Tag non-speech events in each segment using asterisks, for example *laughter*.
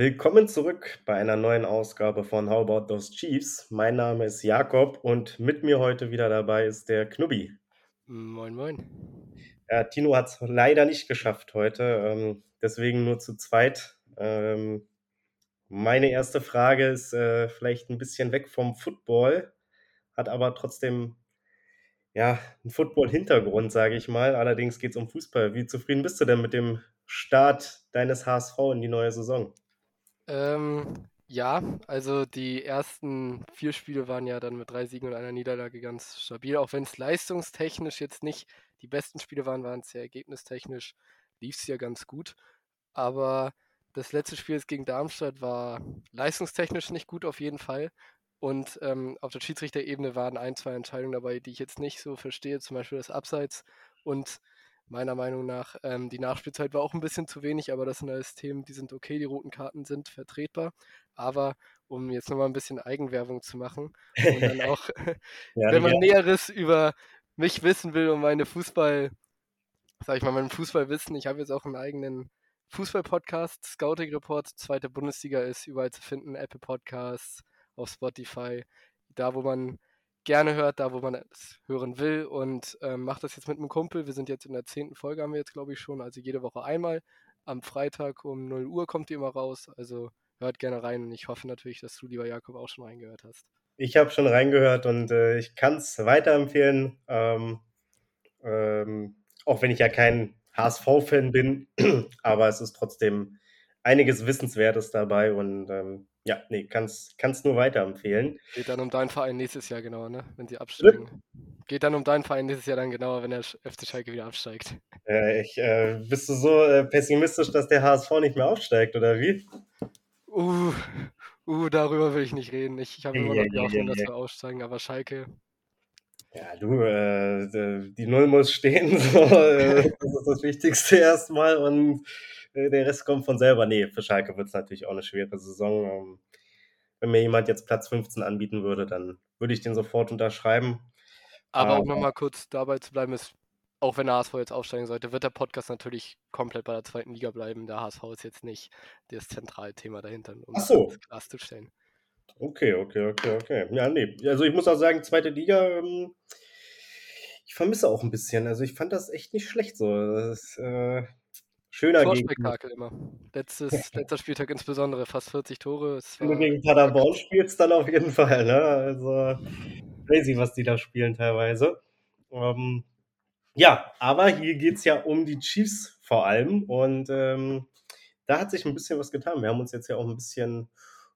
Willkommen zurück bei einer neuen Ausgabe von How About Those Chiefs. Mein Name ist Jakob und mit mir heute wieder dabei ist der Knubbi. Moin, moin. Ja, Tino hat es leider nicht geschafft heute, ähm, deswegen nur zu zweit. Ähm, meine erste Frage ist äh, vielleicht ein bisschen weg vom Football, hat aber trotzdem ja, einen Football-Hintergrund, sage ich mal. Allerdings geht es um Fußball. Wie zufrieden bist du denn mit dem Start deines HSV in die neue Saison? Ähm, ja, also die ersten vier Spiele waren ja dann mit drei Siegen und einer Niederlage ganz stabil. Auch wenn es leistungstechnisch jetzt nicht die besten Spiele waren, waren es ja ergebnistechnisch, lief es ja ganz gut. Aber das letzte Spiel gegen Darmstadt war leistungstechnisch nicht gut auf jeden Fall. Und ähm, auf der Schiedsrichterebene waren ein, zwei Entscheidungen dabei, die ich jetzt nicht so verstehe, zum Beispiel das Abseits und meiner Meinung nach. Ähm, die Nachspielzeit war auch ein bisschen zu wenig, aber das sind alles Themen, die sind okay, die roten Karten sind vertretbar. Aber um jetzt nochmal ein bisschen Eigenwerbung zu machen und dann auch, ja, *laughs* *laughs* wenn man ja. Näheres über mich wissen will und meine Fußball, sag ich mal, mein Fußballwissen, ich habe jetzt auch einen eigenen Fußball-Podcast, Scouting Report, zweite Bundesliga ist überall zu finden, Apple Podcasts, auf Spotify, da wo man gerne hört, da wo man es hören will und ähm, macht das jetzt mit einem Kumpel. Wir sind jetzt in der zehnten Folge, haben wir jetzt glaube ich schon, also jede Woche einmal. Am Freitag um 0 Uhr kommt die immer raus, also hört gerne rein und ich hoffe natürlich, dass du, lieber Jakob, auch schon reingehört hast. Ich habe schon reingehört und äh, ich kann es weiterempfehlen, ähm, ähm, auch wenn ich ja kein HSV-Fan bin, *clears throat* aber es ist trotzdem einiges Wissenswertes dabei und ähm, ja, nee, kannst es nur weiterempfehlen. Geht dann um deinen Verein nächstes Jahr genauer, ne? Wenn sie absteigen. Geht dann um deinen Verein nächstes Jahr dann genauer, wenn der FC Schalke wieder absteigt. Äh, ich, äh, bist du so äh, pessimistisch, dass der HSV nicht mehr aufsteigt, oder wie? Uh, uh darüber will ich nicht reden. Ich, ich habe immer noch die Hoffnung, dass wir aussteigen, aber Schalke. Ja, du, äh, die Null muss stehen. *laughs* So, äh, das ist das Wichtigste erstmal und der Rest kommt von selber. Nee, für Schalke wird es natürlich auch eine schwere Saison. Ähm, wenn mir jemand jetzt Platz 15 anbieten würde, dann würde ich den sofort unterschreiben. Aber auch nochmal kurz dabei zu bleiben, ist, auch wenn der HSV jetzt aufsteigen sollte, wird der Podcast natürlich komplett bei der zweiten Liga bleiben. Der HSV ist jetzt nicht das zentrale Thema dahinter, um Ach so. das klarzustellen. Okay, okay, okay, okay. Ja, nee. Also ich muss auch sagen, zweite Liga, ähm, ich vermisse auch ein bisschen. Also ich fand das echt nicht schlecht so. Das, äh, Schöner Torspektakel immer. Letztes, *laughs* letzter Spieltag insbesondere, fast 40 Tore. Wenn du gegen Paderborn spielst, dann auf jeden Fall. Ne? Also crazy, was die da spielen teilweise. Ähm, ja, aber hier geht es ja um die Chiefs vor allem. Und ähm, da hat sich ein bisschen was getan. Wir haben uns jetzt ja auch ein bisschen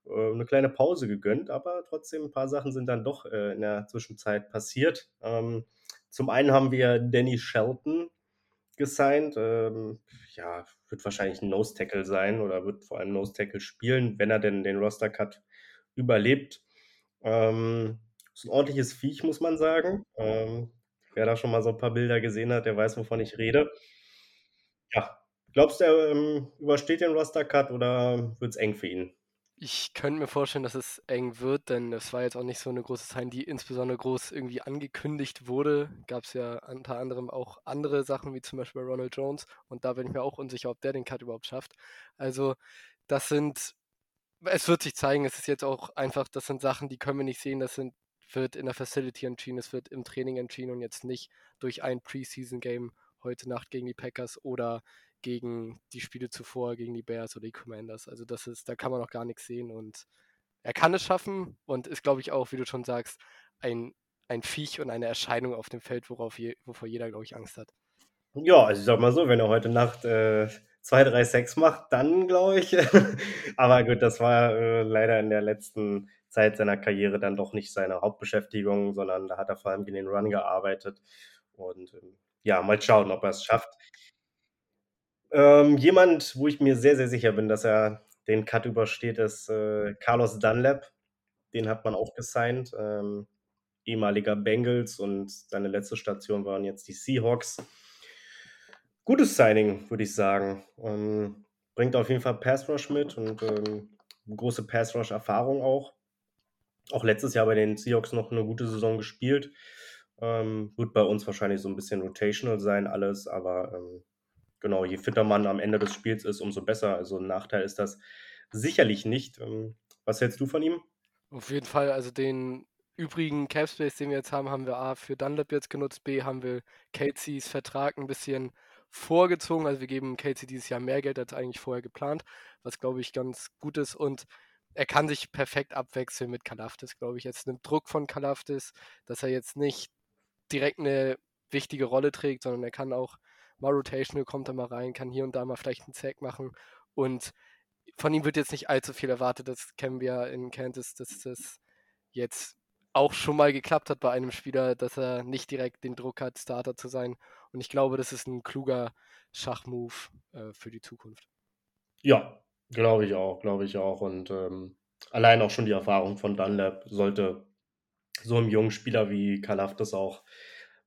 äh, eine kleine Pause gegönnt, aber trotzdem ein paar Sachen sind dann doch äh, in der Zwischenzeit passiert. Ähm, zum einen haben wir Danny Shelton gesigned. Ähm, ja, wird wahrscheinlich ein Nose-Tackle sein oder wird vor allem Nose-Tackle spielen, wenn er denn den Roster-Cut überlebt. Ähm, ist ein ordentliches Viech, muss man sagen. Ähm, wer da schon mal so ein paar Bilder gesehen hat, der weiß, wovon ich rede. Ja, glaubst du, er ähm, übersteht den Roster-Cut oder wird es eng für ihn? Ich könnte mir vorstellen, dass es eng wird, denn es war jetzt auch nicht so eine große Sign, die insbesondere groß irgendwie angekündigt wurde. Gab es ja unter anderem auch andere Sachen, wie zum Beispiel bei Ronald Jones. Und da bin ich mir auch unsicher, ob der den Cut überhaupt schafft. Also, das sind, es wird sich zeigen, es ist jetzt auch einfach, das sind Sachen, die können wir nicht sehen, das sind, wird in der Facility entschieden, es wird im Training entschieden und jetzt nicht durch ein Preseason-Game heute Nacht gegen die Packers oder gegen die Spiele zuvor, gegen die Bears oder die Commanders. Also das ist, da kann man noch gar nichts sehen und er kann es schaffen und ist, glaube ich, auch, wie du schon sagst, ein, ein Viech und eine Erscheinung auf dem Feld, worauf je, wovor jeder, glaube ich, Angst hat. Ja, also ich sag mal so, wenn er heute Nacht äh, 2, 3, 6 macht, dann glaube ich. *laughs* Aber gut, das war äh, leider in der letzten Zeit seiner Karriere dann doch nicht seine Hauptbeschäftigung, sondern da hat er vor allem in den Run gearbeitet. Und ähm, ja, mal schauen, ob er es schafft. Ähm, jemand, wo ich mir sehr, sehr sicher bin, dass er den Cut übersteht, ist äh, Carlos Dunlap. Den hat man auch gesigned. Ähm, ehemaliger Bengals und seine letzte Station waren jetzt die Seahawks. Gutes Signing, würde ich sagen. Ähm, bringt auf jeden Fall Pass Rush mit und ähm, große Pass Rush Erfahrung auch. auch letztes Jahr bei den Seahawks noch eine gute Saison gespielt. Ähm, wird bei uns wahrscheinlich so ein bisschen rotational sein alles, aber ähm, genau, je fitter man am Ende des Spiels ist, umso besser. Also ein Nachteil ist das sicherlich nicht. Ähm, was hältst du von ihm? Auf jeden Fall, also den übrigen Capspace, den wir jetzt haben, haben wir A für Dunlap jetzt genutzt, B haben wir Caseys Vertrag ein bisschen vorgezogen. Also wir geben Casey dieses Jahr mehr Geld als eigentlich vorher geplant, was glaube ich ganz gut ist und er kann sich perfekt abwechseln mit Kalaftis, glaube ich. Jetzt nimmt Druck von Kalaftis, dass er jetzt nicht direkt eine wichtige Rolle trägt, sondern er kann auch mal rotational, kommt er mal rein, kann hier und da mal vielleicht einen Zack machen und von ihm wird jetzt nicht allzu viel erwartet. Das kennen wir in Kansas, dass das jetzt auch schon mal geklappt hat bei einem Spieler, dass er nicht direkt den Druck hat, Starter zu sein. Und ich glaube, das ist ein kluger Schachmove äh, für die Zukunft. Ja, glaube ich auch, glaube ich auch. Und ähm, allein auch schon die Erfahrung von Dunlap sollte so einem jungen Spieler wie Kalafdis auch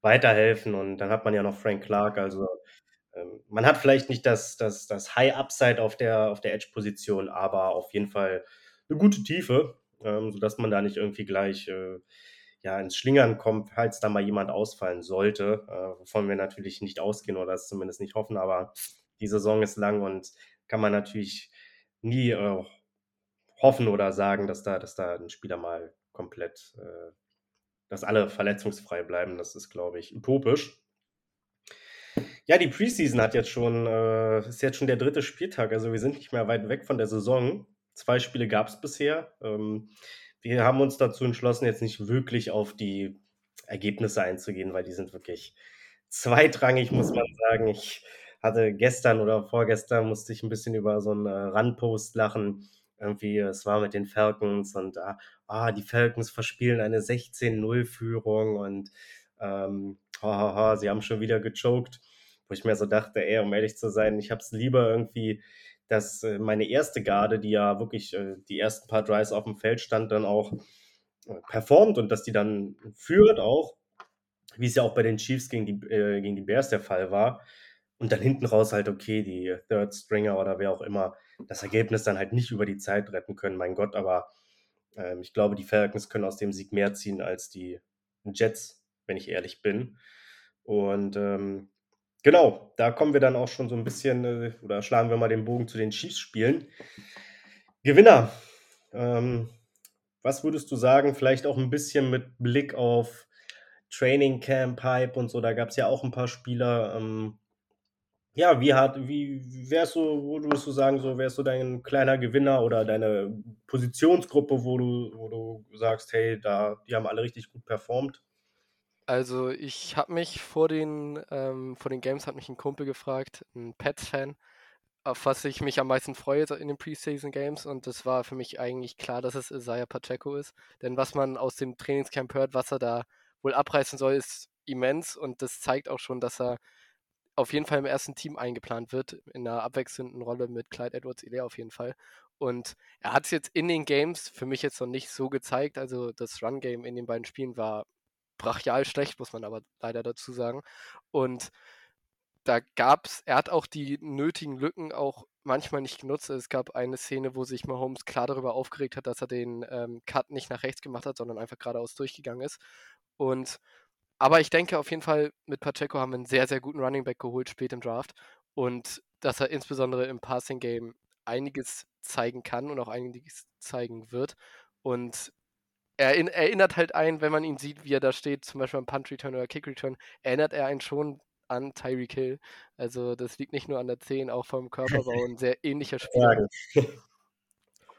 weiterhelfen. Und dann hat man ja noch Frank Clark, also man hat vielleicht nicht das, das, das High-Upside auf der, auf der Edge-Position, aber auf jeden Fall eine gute Tiefe, ähm, sodass man da nicht irgendwie gleich äh, ja, ins Schlingern kommt, falls da mal jemand ausfallen sollte, äh, wovon wir natürlich nicht ausgehen oder das zumindest nicht hoffen, aber die Saison ist lang und kann man natürlich nie äh, hoffen oder sagen, dass da, dass da ein Spieler mal komplett, äh, dass alle verletzungsfrei bleiben. Das ist, glaube ich, utopisch. Ja, die Preseason hat jetzt schon, äh, ist jetzt schon der dritte Spieltag, also wir sind nicht mehr weit weg von der Saison. Zwei Spiele gab es bisher. Ähm, wir haben uns dazu entschlossen, jetzt nicht wirklich auf die Ergebnisse einzugehen, weil die sind wirklich zweitrangig, muss man sagen. Ich hatte gestern oder vorgestern musste ich ein bisschen über so einen äh, Run-Post lachen. Irgendwie, es war mit den Falcons und ah, ah die Falcons verspielen eine 16-0-Führung und ähm, hahaha, sie haben schon wieder gechoked wo ich mir so dachte, ey, um ehrlich zu sein, ich habe es lieber irgendwie, dass äh, meine erste Garde, die ja wirklich äh, die ersten paar Drives auf dem Feld stand, dann auch äh, performt und dass die dann führt auch, wie es ja auch bei den Chiefs gegen die, äh, gegen die Bears der Fall war. Und dann hinten raus halt, okay, die Third Stringer oder wer auch immer das Ergebnis dann halt nicht über die Zeit retten können, mein Gott, aber ähm, ich glaube, die Falcons können aus dem Sieg mehr ziehen als die Jets, wenn ich ehrlich bin. Und ähm, Genau, da kommen wir dann auch schon so ein bisschen, äh, oder schlagen wir mal den Bogen zu den Chiefs-Spielen. Gewinner. Ähm, was würdest du sagen, vielleicht auch ein bisschen mit Blick auf Training Camp Hype und so, da gab es ja auch ein paar Spieler. Ähm, ja, wie hat, wie wärst du, wo würdest du sagen, so wärst du dein kleiner Gewinner oder deine Positionsgruppe, wo du, wo du sagst, hey, da, die haben alle richtig gut performt? Also ich habe mich vor den, ähm, vor den Games hat mich ein Kumpel gefragt, ein Pets-Fan, auf was ich mich am meisten freue in den Preseason Games und das war für mich eigentlich klar, dass es Isaiah Pacheco ist. Denn was man aus dem Trainingscamp hört, was er da wohl abreißen soll, ist immens und das zeigt auch schon, dass er auf jeden Fall im ersten Team eingeplant wird, in einer abwechselnden Rolle mit Clyde edwards ile auf jeden Fall. Und er hat es jetzt in den Games für mich jetzt noch nicht so gezeigt. Also das Run-Game in den beiden Spielen war brachial schlecht, muss man aber leider dazu sagen. Und da gab es, er hat auch die nötigen Lücken auch manchmal nicht genutzt. Es gab eine Szene, wo sich Mahomes klar darüber aufgeregt hat, dass er den ähm, Cut nicht nach rechts gemacht hat, sondern einfach geradeaus durchgegangen ist. Und aber ich denke auf jeden Fall, mit Pacheco haben wir einen sehr, sehr guten Running Back geholt, spät im Draft. Und dass er insbesondere im Passing Game einiges zeigen kann und auch einiges zeigen wird. Und er erinnert halt einen, wenn man ihn sieht, wie er da steht, zum Beispiel am Punt Return oder Kick Return, erinnert er einen schon an Tyreek Hill. Also das liegt nicht nur an der 10, auch vom Körperbau ein sehr ähnlicher *laughs* Spieler. *laughs*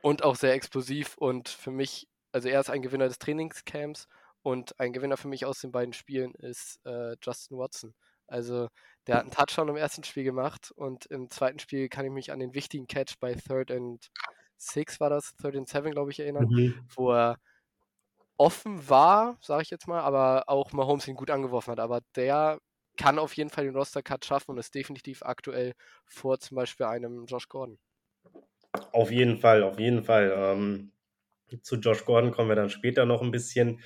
und auch sehr explosiv und für mich, also er ist ein Gewinner des Trainingscamps und ein Gewinner für mich aus den beiden Spielen ist äh, Justin Watson. Also der hat einen Touchdown im ersten Spiel gemacht und im zweiten Spiel kann ich mich an den wichtigen Catch bei Third and Six war das, Third and Seven, glaube ich, erinnern, mhm. wo er offen war, sage ich jetzt mal, aber auch Mahomes ihn gut angeworfen hat. Aber der kann auf jeden Fall den Roster-Cut schaffen und ist definitiv aktuell vor zum Beispiel einem Josh Gordon. Auf jeden Fall, auf jeden Fall. Ähm, zu Josh Gordon kommen wir dann später noch ein bisschen.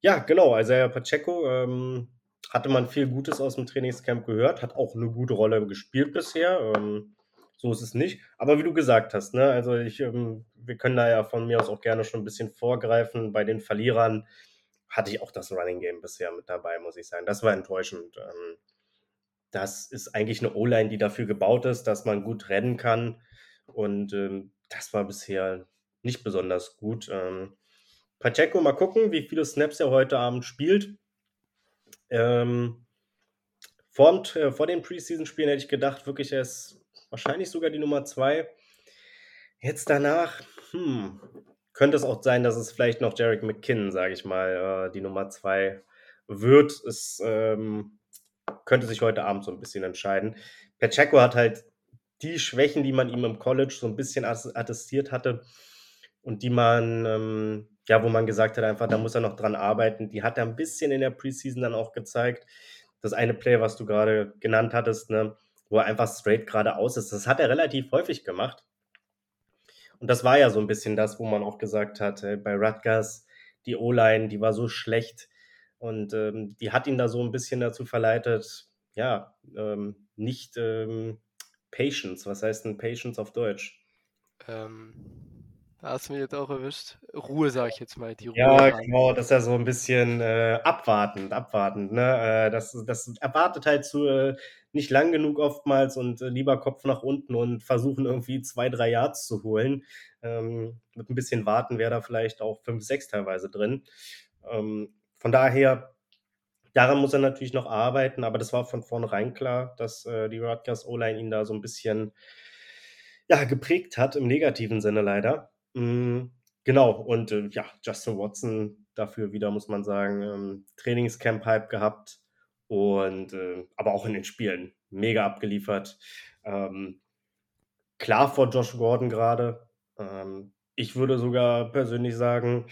Ja, genau, Herr Pacheco ähm, hatte man viel Gutes aus dem Trainingscamp gehört, hat auch eine gute Rolle gespielt bisher. Ähm, So ist es nicht. Aber wie du gesagt hast, ne, also ich, ähm, wir können da ja von mir aus auch gerne schon ein bisschen vorgreifen. Bei den Verlierern hatte ich auch das Running Game bisher mit dabei, muss ich sagen. Das war enttäuschend. Ähm, das ist eigentlich eine O-Line, die dafür gebaut ist, dass man gut rennen kann. Und ähm, das war bisher nicht besonders gut. Pacheco, mal gucken, wie viele Snaps er heute Abend spielt. Ähm, vor, äh, vor den Preseason-Spielen hätte ich gedacht, wirklich, er ist wahrscheinlich sogar die Nummer zwei. Jetzt danach, hm, könnte es auch sein, dass es vielleicht noch Jarek McKinnon, sage ich mal, äh, die Nummer zwei wird. Es ähm, könnte sich heute Abend so ein bisschen entscheiden. Pacheco hat halt die Schwächen, die man ihm im College so ein bisschen attestiert hatte und die man, ähm, ja, wo man gesagt hat, einfach, da muss er noch dran arbeiten, die hat er ein bisschen in der Preseason dann auch gezeigt. Das eine Play, was du gerade genannt hattest, ne, wo er einfach straight geradeaus ist, das hat er relativ häufig gemacht. Und das war ja so ein bisschen das, wo man auch gesagt hat, äh, bei Rutgers, die O-Line, die war so schlecht und ähm, die hat ihn da so ein bisschen dazu verleitet, ja, ähm, nicht ähm, Patience. Was heißt denn Patience auf Deutsch? Ähm, da hast du mich jetzt auch erwischt. Ruhe, sage ich jetzt mal. Die Ruhe ja, genau, das ist ja so ein bisschen äh, abwartend, abwartend. Ne? Äh, das, das erwartet halt zu äh, nicht lang genug oftmals und äh, lieber Kopf nach unten und versuchen irgendwie zwei, drei Yards zu holen. Ähm, mit ein bisschen Warten wäre da vielleicht auch fünf, sechs teilweise drin. Ähm, von daher, daran muss er natürlich noch arbeiten, aber das war von vornherein klar, dass äh, die Rutgers O-Line ihn da so ein bisschen ja, geprägt hat, im negativen Sinne leider. Mhm, genau, und äh, ja, Justin Watson dafür wieder, muss man sagen, ähm, Trainingscamp-Hype gehabt und äh, aber auch in den Spielen mega abgeliefert. Ähm, klar vor Josh Gordon gerade. Ähm, ich würde sogar persönlich sagen,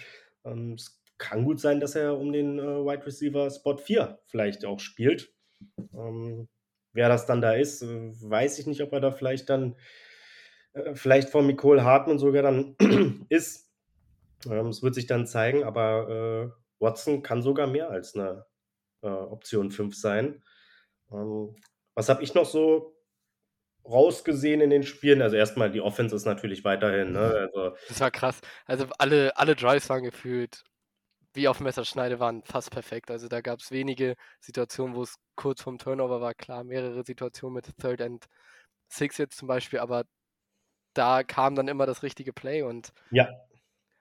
ähm, es kann gut sein, dass er um den äh, Wide Receiver Spot 4 vielleicht auch spielt. Ähm, wer das dann da ist, äh, weiß ich nicht, ob er da vielleicht dann äh, vielleicht vor Nicole Hartmann sogar dann *clears throat* ist. Ähm, es wird sich dann zeigen, aber äh, Watson kann sogar mehr als eine äh, Option 5 sein. Ähm, was habe ich noch so rausgesehen in den Spielen? Also erstmal die Offense ist natürlich weiterhin. Ne? Also, das war krass. Also alle, alle Drives waren gefühlt wie auf Messerschneide waren fast perfekt. Also da gab es wenige Situationen, wo es kurz vorm Turnover war. Klar, mehrere Situationen mit Third and Six jetzt zum Beispiel, aber da kam dann immer das richtige Play und ja.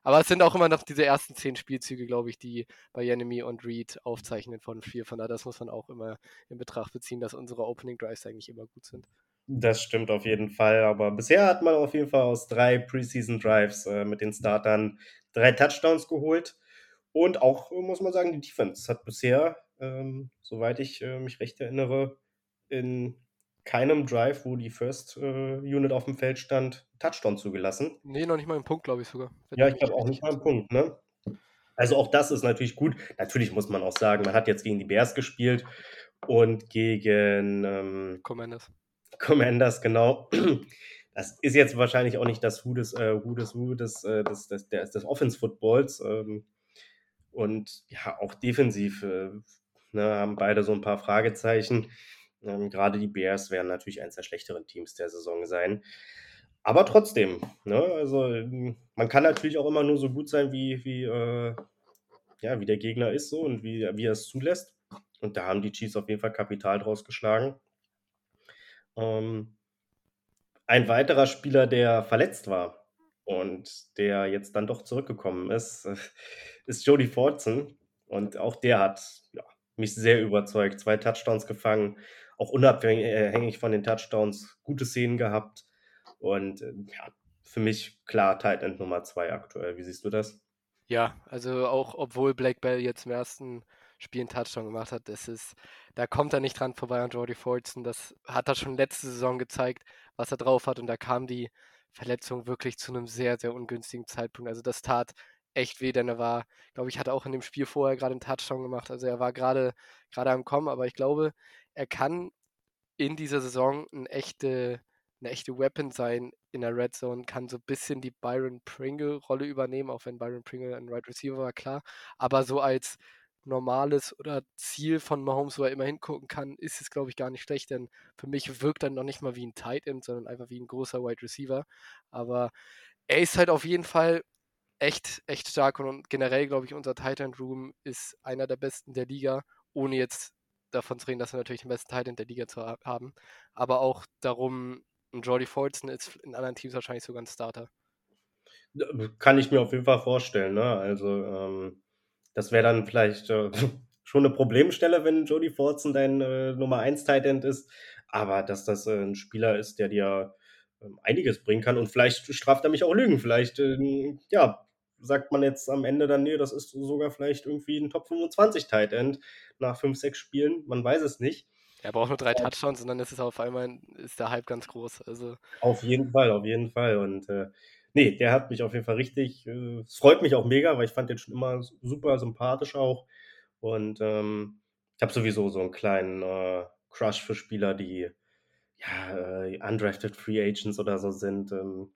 Aber es sind auch immer noch diese ersten zehn Spielzüge, glaube ich, die bei Enemy und Reed aufzeichnen von vier. Von daher, das muss man auch immer in Betracht beziehen, dass unsere Opening Drives eigentlich immer gut sind. Das stimmt auf jeden Fall. Aber bisher hat man auf jeden Fall aus drei Preseason Drives äh, mit den Startern drei Touchdowns geholt. Und auch, muss man sagen, die Defense hat bisher, ähm, soweit ich äh, mich recht erinnere, in keinem Drive, wo die First äh, Unit auf dem Feld stand, Touchdown zugelassen. Nee, noch nicht mal im Punkt, glaube ich sogar. Ja, ich glaube auch nicht mal im Punkt, ne? Also auch das ist natürlich gut. Natürlich muss man auch sagen, man hat jetzt gegen die Bears gespielt und gegen ähm, Commanders. Commanders, genau. *clears throat* Das ist jetzt wahrscheinlich auch nicht das Hu des, äh, Hu des, Hu des, äh, des, des, des, des Offense-Footballs. Ähm, und ja, auch defensiv äh, ne, haben beide so ein paar Fragezeichen. Ähm, Gerade die Bears werden natürlich eines der schlechteren Teams der Saison sein. Aber trotzdem, ne, also ähm, man kann natürlich auch immer nur so gut sein, wie, wie, äh, ja, wie der Gegner ist so und wie, wie er es zulässt. Und da haben die Chiefs auf jeden Fall Kapital draus geschlagen. Ähm, ein weiterer Spieler, der verletzt war und der jetzt dann doch zurückgekommen ist, *laughs* ist Jody Fortson. Und auch der hat ja, mich sehr überzeugt. Zwei Touchdowns gefangen, auch unabhängig von den Touchdowns, gute Szenen gehabt. Und äh, ja, für mich klar Tight End Nummer zwei aktuell. Wie siehst du das? Ja, also auch obwohl Black Bell jetzt im ersten Spiel einen Touchdown gemacht hat, das ist, da kommt er nicht dran vorbei an Jordy Fortson. Das hat er schon letzte Saison gezeigt, was er drauf hat. Und da kam die Verletzung wirklich zu einem sehr, sehr ungünstigen Zeitpunkt. Also das tat echt weh, denn er war, glaube ich, hat auch in dem Spiel vorher gerade einen Touchdown gemacht. Also er war gerade gerade am Kommen, aber ich glaube, er kann in dieser Saison eine echte, eine echte Weapon sein in der Red Zone, kann so ein bisschen die Byron Pringle-Rolle übernehmen, auch wenn Byron Pringle ein Right Receiver war, klar. Aber so als normales oder Ziel von Mahomes, wo er immer hingucken kann, ist es, glaube ich, gar nicht schlecht, denn für mich wirkt er noch nicht mal wie ein Tight End, sondern einfach wie ein großer Wide Receiver. Aber er ist halt auf jeden Fall echt, echt stark und generell, glaube ich, unser Tight End Room ist einer der besten der Liga, ohne jetzt davon zu reden, dass wir natürlich den besten Tight End der Liga zu haben, aber auch darum, ein Jordy Fortson ist in anderen Teams wahrscheinlich sogar ein Starter. Kann ich mir auf jeden Fall vorstellen, ne? Also, ähm, das wäre dann vielleicht äh, *laughs* schon eine Problemstelle, wenn Jody Fortson dein äh, Nummer 1 Tight End ist. Aber dass das äh, ein Spieler ist, der dir ähm, einiges bringen kann und vielleicht straft er mich auch Lügen. Vielleicht, ähm, ja, sagt man jetzt am Ende dann, nee, das ist sogar vielleicht irgendwie ein Top 25 Tight End nach 5, 6 Spielen. Man weiß es nicht. Er braucht nur drei Touchdowns und dann ist es auf einmal ist der Hype ganz groß. Also auf jeden Fall, auf jeden Fall. Und äh, nee, der hat mich auf jeden Fall richtig. Äh, es freut mich auch mega, weil ich fand den schon immer super sympathisch auch. Und ähm, ich habe sowieso so einen kleinen äh, Crush für Spieler, die ja, äh, undrafted Free Agents oder so sind, ähm,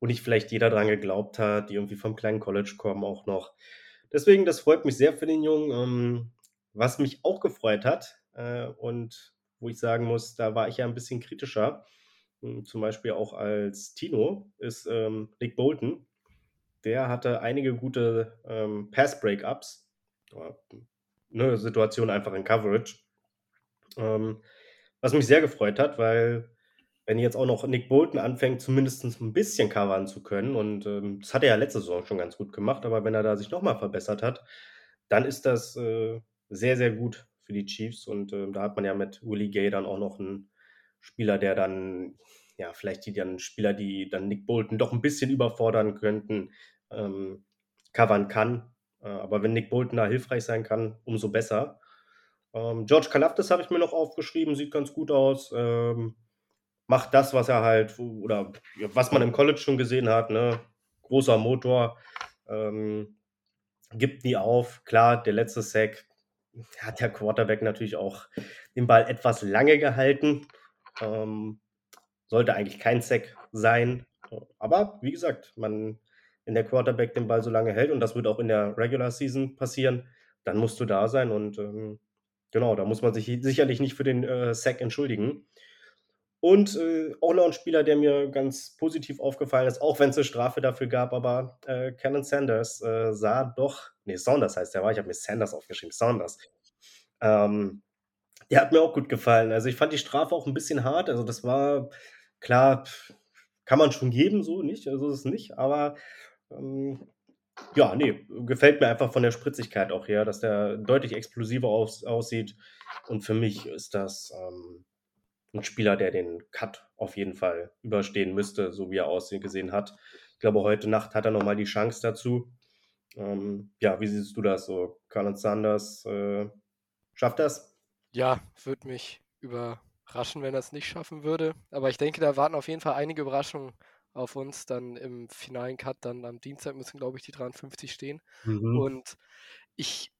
wo nicht vielleicht jeder dran geglaubt hat, die irgendwie vom kleinen College kommen auch noch. Deswegen, das freut mich sehr für den Jungen. Ähm, was mich auch gefreut hat äh, und wo ich sagen muss, da war ich ja ein bisschen kritischer, hm, zum Beispiel auch als Tino, ist ähm, Nick Bolton. Der hatte einige gute ähm, Pass-Breakups. Eine Situation einfach in Coverage. Ähm, was mich sehr gefreut hat, weil wenn jetzt auch noch Nick Bolton anfängt, zumindest ein bisschen covern zu können, und ähm, das hat er ja letzte Saison schon ganz gut gemacht, aber wenn er da sich nochmal verbessert hat, dann ist das äh, sehr, sehr gut für die Chiefs. Und äh, da hat man ja mit Willie Gay dann auch noch einen Spieler, der dann, ja, vielleicht die dann Spieler, die dann Nick Bolton doch ein bisschen überfordern könnten, ähm, covern kann. Äh, aber wenn Nick Bolton da hilfreich sein kann, umso besser. Ähm, George Kalafdis habe ich mir noch aufgeschrieben, sieht ganz gut aus. Ähm, macht das, was er halt, oder was man im College schon gesehen hat, ne? Großer Motor, ähm, gibt nie auf. Klar, der letzte Sack hat der Quarterback natürlich auch den Ball etwas lange gehalten. Ähm, sollte eigentlich kein Sack sein. Aber wie gesagt, man, wenn der Quarterback den Ball so lange hält, und das wird auch in der Regular Season passieren, dann musst du da sein. Und ähm, genau, da muss man sich sicherlich nicht für den äh, Sack entschuldigen. Und äh, auch noch ein Spieler, der mir ganz positiv aufgefallen ist, auch wenn es eine Strafe dafür gab, aber äh, Cannon Sanders äh, sah doch, nee, Saunders heißt der war, ich habe mir Sanders aufgeschrieben, Saunders. Ähm, der hat mir auch gut gefallen. Also ich fand die Strafe auch ein bisschen hart. Also das war, klar, kann man schon geben, so nicht, also ist es nicht, aber ähm, ja, nee, gefällt mir einfach von der Spritzigkeit auch her, dass der deutlich explosiver aus, aussieht. Und für mich ist das ähm, ein Spieler, der den Cut auf jeden Fall überstehen müsste, so wie er ausgesehen hat. Ich glaube, heute Nacht hat er nochmal die Chance dazu. Ähm, ja, wie siehst du das so? Colin Sanders äh, schafft das? Ja, würde mich überraschen, wenn er es nicht schaffen würde. Aber ich denke, da warten auf jeden Fall einige Überraschungen auf uns. Dann im finalen Cut, dann am Dienstag müssen, glaube ich, die 53 stehen. Mhm. Und ich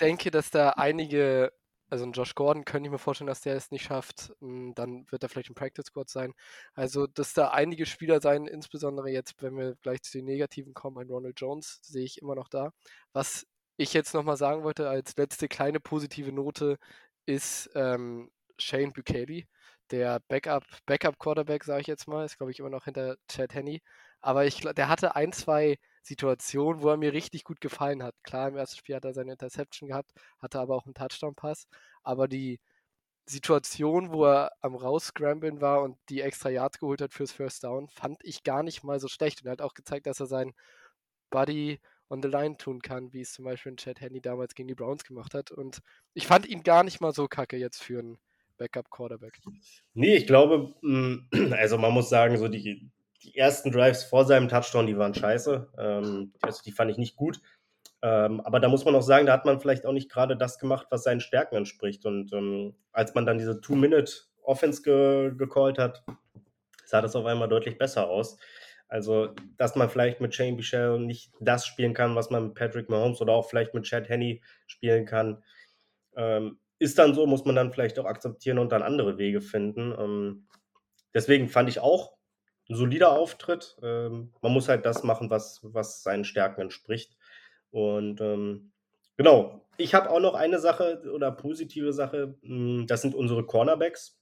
denke, dass da einige also ein Josh Gordon könnte ich mir vorstellen, dass der es nicht schafft. Hm, dann wird er vielleicht im Practice Squad sein. Also, dass da einige Spieler sein, insbesondere jetzt, wenn wir gleich zu den Negativen kommen, ein Ronald Jones sehe ich immer noch da. Was ich jetzt nochmal sagen wollte als letzte kleine positive Note ist ähm, Shane Bukeli, der Backup, Backup Quarterback, sage ich jetzt mal, ist glaube ich immer noch hinter Chad Henney. Aber ich der hatte ein, zwei Situation, wo er mir richtig gut gefallen hat. Klar, im ersten Spiel hat er seine Interception gehabt, hatte aber auch einen Touchdown-Pass. Aber die Situation, wo er am Rausscramblen war und die extra Yards geholt hat fürs First Down, fand ich gar nicht mal so schlecht. Und er hat auch gezeigt, dass er seinen Buddy on the line tun kann, wie es zum Beispiel in Chad Henney damals gegen die Browns gemacht hat. Und ich fand ihn gar nicht mal so kacke jetzt für einen Backup-Quarterback. Nee, ich glaube, mm, *clears throat* also man muss sagen, so die, die ersten Drives vor seinem Touchdown, die waren scheiße. Ähm, also die fand ich nicht gut. Ähm, aber da muss man auch sagen, da hat man vielleicht auch nicht gerade das gemacht, was seinen Stärken entspricht. Und ähm, als man dann diese Two-Minute-Offense ge gecallt hat, sah das auf einmal deutlich besser aus. Also, dass man vielleicht mit Shane Bichelle nicht das spielen kann, was man mit Patrick Mahomes oder auch vielleicht mit Chad Henney spielen kann, ähm, ist dann so, muss man dann vielleicht auch akzeptieren und dann andere Wege finden. Ähm, deswegen fand ich auch, ein solider Auftritt. Ähm, man muss halt das machen, was, was seinen Stärken entspricht. Und ähm, genau, ich habe auch noch eine Sache oder positive Sache, hm, das sind unsere Cornerbacks.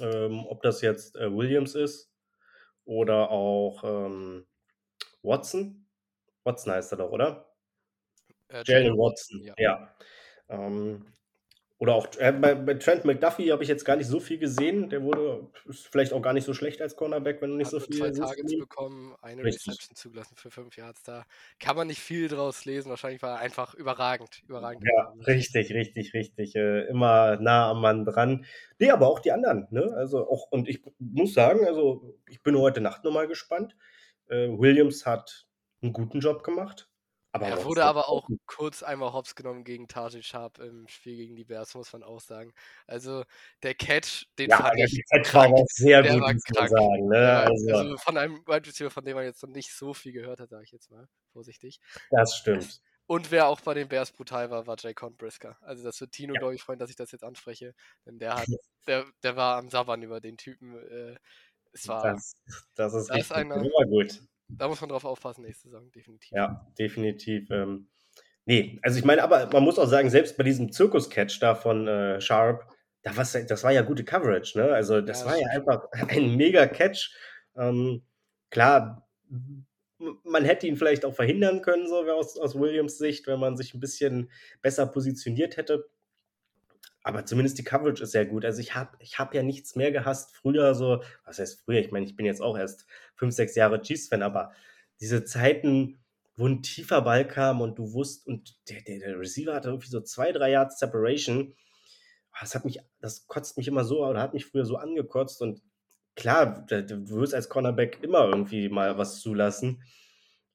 Ähm, ob das jetzt äh, Williams ist oder auch ähm, Watson. Watson heißt er doch, oder? Äh, Jalen Jalen Watson, ja. ja. Oder auch äh, bei, bei Trent McDuffie habe ich jetzt gar nicht so viel gesehen. Der wurde ist vielleicht auch gar nicht so schlecht als Cornerback, wenn du nicht Hat so viel zwei siehst Targets ihm. bekommen, eine Richtig. Reception zugelassen für 5 Yards. Da kann man nicht viel draus lesen. Wahrscheinlich war er einfach überragend. Überragend. Ja, richtig, richtig, richtig. Äh, immer nah am Mann dran. Ne, aber auch die anderen, ne? Also auch und ich muss sagen, also ich bin heute Nacht noch mal gespannt. Äh, Williams hat 'n guten Job gemacht, aber Er wurde aber auch gut. kurz einmal hops genommen gegen Taji Sharp im Spiel gegen die Bears, muss man auch sagen. Also, der Catch, den Ja, fand der ich Catch war krank. auch sehr Der gut, war muss man krank. sagen, ne? war Also also von einem Wide Receiver, von dem man jetzt noch nicht so viel gehört hat, sage ich jetzt mal vorsichtig. Das stimmt. Und wer auch bei den Bears brutal war, war Jaycon Brisker. Also, das wird Tino, Ja. glaube ich, freuen, dass ich das jetzt anspreche, denn der hat *laughs* der der war am Sabbern über den Typen. Äh, es war Das das ist da ist richtig. einer war gut. Da muss man drauf aufpassen nächste Saison, definitiv. Ja, definitiv. Ähm, ne, also ich meine aber man muss auch sagen, selbst bei diesem Zirkus-Catch da von, äh, Sharp, da ja das war ja gute Coverage, ne? Also, Ja, das das war ja einfach ein mega Catch. Ähm, klar, man hätte ihn vielleicht auch verhindern können, so aus aus Williams Sicht, wenn man sich 'n bisschen besser positioniert hätte. Aber zumindest die Coverage ist sehr gut. Also, ich habe ich habe ja nichts mehr gehasst früher so was heißt früher? Ich meine, ich bin jetzt auch erst 5, 6 Jahre Chiefs-Fan, aber diese Zeiten, wo 'n tiefer Ball kam und du wusst und der der der Receiver hatte irgendwie so 2, 3 Yards Separation. Ah, das hat mich das kotzt mich immer so oder hat mich früher so angekotzt und klar, du wirst als Cornerback immer irgendwie mal was zulassen.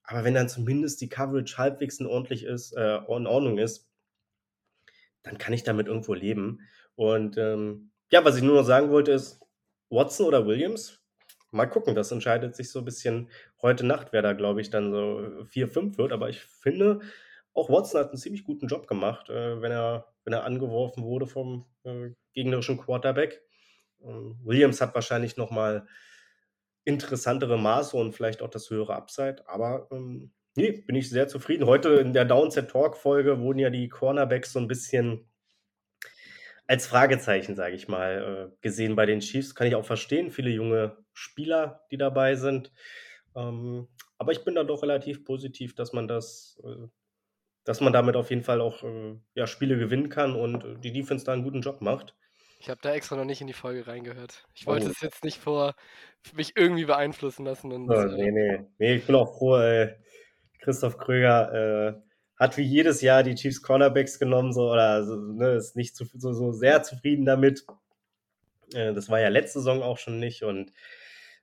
Aber wenn dann zumindest die Coverage halbwegs in ordentlich ist äh, in Ordnung ist dann kann ich damit irgendwo leben. Und, ähm, ja, was ich nur noch sagen wollte, ist Watson oder Williams? Mal gucken, das entscheidet sich so 'n bisschen heute Nacht, wer da, glaube ich, dann so 4, 5 wird. Aber ich finde, auch Watson hat 'n ziemlich guten Job gemacht, äh, wenn er wenn er angeworfen wurde vom, äh, gegnerischen Quarterback. Ähm, Williams hat wahrscheinlich noch mal interessantere Maße und vielleicht auch das höhere Upside, aber, ähm, ne, bin ich sehr zufrieden. Heute in der Downset Talk Folge wurden ja die Cornerbacks so 'n bisschen als Fragezeichen, sage ich mal, äh, gesehen bei den Chiefs. Kann ich auch verstehen, viele junge Spieler, die dabei sind. Ähm, aber ich bin da doch relativ positiv, dass man das äh, dass man damit auf jeden Fall auch, äh, ja, Spiele gewinnen kann und, die Defense da 'n guten Job macht. Ich habe da extra noch nicht in die Folge reingehört. Ich wollte Oh. es jetzt nicht vor mich irgendwie beeinflussen lassen und, Ja, äh ne, ne. Ne, ich bin auch froh, äh, Christoph Kröger, äh, hat wie jedes Jahr die Chiefs Cornerbacks genommen, so oder so, ne, ist nicht zuf so so sehr zufrieden damit. Äh, das war ja letzte Saison auch schon nicht und,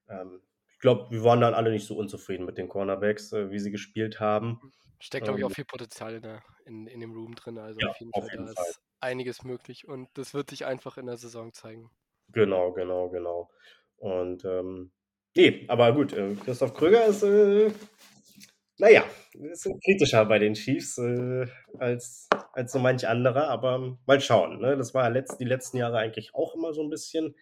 ähm, ich glaube, wir waren dann alle nicht so unzufrieden mit den Cornerbacks, äh, wie sie gespielt haben. Steckt, glaube ich, auch Ähm viel Potenzial in der in in dem Room drin. Also, Ja, auf jeden auf Fall, jeden da Fall. ist einiges möglich und das wird sich einfach in der Saison zeigen. Genau, genau, genau. Und, ähm, ne, aber gut, äh, Christoph Kröger ist, äh, na ja, bisschen kritischer bei den Chiefs, äh, als als so manch anderer, aber mal schauen, ne? Das war letzt die letzten Jahre eigentlich auch immer so 'n bisschen.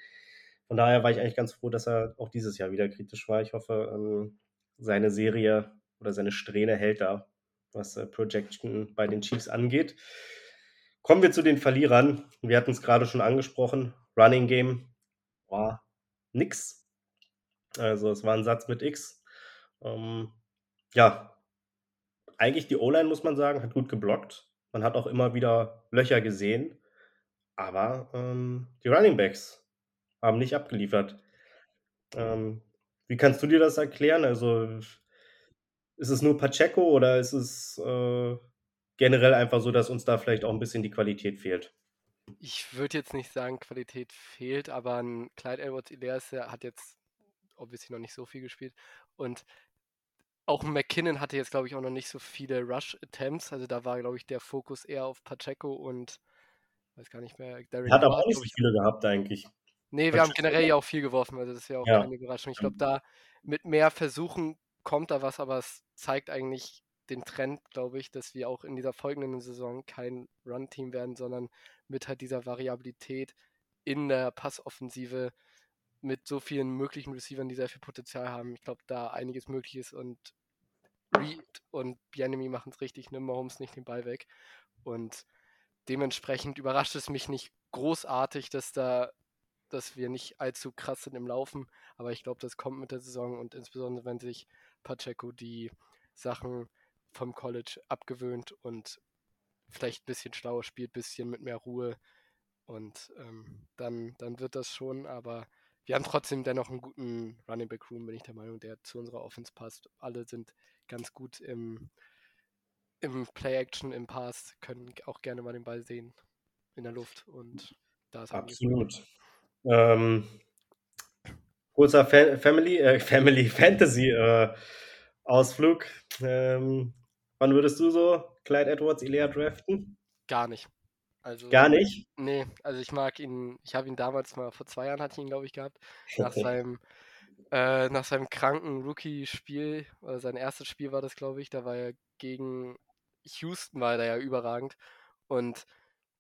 Von daher war ich eigentlich ganz froh, dass er auch dieses Jahr wieder kritisch war. Ich hoffe, ähm, seine Serie oder seine Strähne hält da, was, äh, Projection bei den Chiefs angeht. Kommen wir zu den Verlierern. Wir hatten's grade schon angesprochen, Running Game war nix. Also, es war 'n Satz mit X. Ähm, ja eigentlich die O-Line, muss man sagen, hat gut geblockt. Man hat auch immer wieder Löcher gesehen, aber, ähm, die Running Backs haben nicht abgeliefert. Ähm, wie kannst du dir das erklären? Also, ist es nur Pacheco oder ist es, äh, generell einfach so, dass uns da vielleicht auch 'n bisschen die Qualität fehlt? Ich würde jetzt nicht sagen, Qualität fehlt, aber 'n Clyde Edwards-Helaire, der hat jetzt obviously noch nicht so viel gespielt und auch McKinnon hatte jetzt, glaube ich, auch noch nicht so viele Rush-Attempts. Also, da war, glaube ich, der Fokus eher auf Pacheco und weiß gar nicht mehr, Darren Hat aber Waller, auch nicht so viele gehabt eigentlich. Ne, wir haben generell ne? ja auch viel geworfen, also das ist ja auch Ja. keine Überraschung. Ich glaube, da mit mehr Versuchen kommt da was, aber es zeigt eigentlich den Trend, glaube ich, dass wir auch in dieser folgenden Saison kein Run-Team werden, sondern mit halt dieser Variabilität in der Passoffensive mit so vielen möglichen Receivern, die sehr viel Potenzial haben. Ich glaube, da einiges möglich ist und Reed und Bieniemy machen's richtig, nimmt Mahomes nicht den Ball weg. Und dementsprechend überrascht es mich nicht großartig, dass da, dass wir nicht allzu krass sind im Laufen. Aber ich glaube, das kommt mit der Saison und insbesondere wenn sich Pacheco die Sachen vom College abgewöhnt und vielleicht ein bisschen schlauer spielt, ein bisschen mit mehr Ruhe. Und ähm, dann, dann wird das schon, aber wir haben trotzdem dennoch einen guten Running Back Room, bin ich der Meinung, der zu unserer Offense passt. Alle sind ganz gut im, im Play-Action, im Pass, können auch gerne mal den Ball sehen in der Luft und da ist Absolut. Ähm, kurzer Fa Family, äh, *laughs* Family Fantasy äh, Ausflug. Ähm, wann würdest du so Clyde Edwards Ilea draften? Gar nicht. Also, Gar nicht? Nee, also ich mag ihn, ich habe ihn damals mal, vor zwei Jahren hatte ich ihn, glaube ich, gehabt, nach *laughs* seinem, äh, nach seinem kranken Rookie-Spiel, oder sein erstes Spiel war das, glaube ich, da war er gegen Houston, war er ja überragend. Und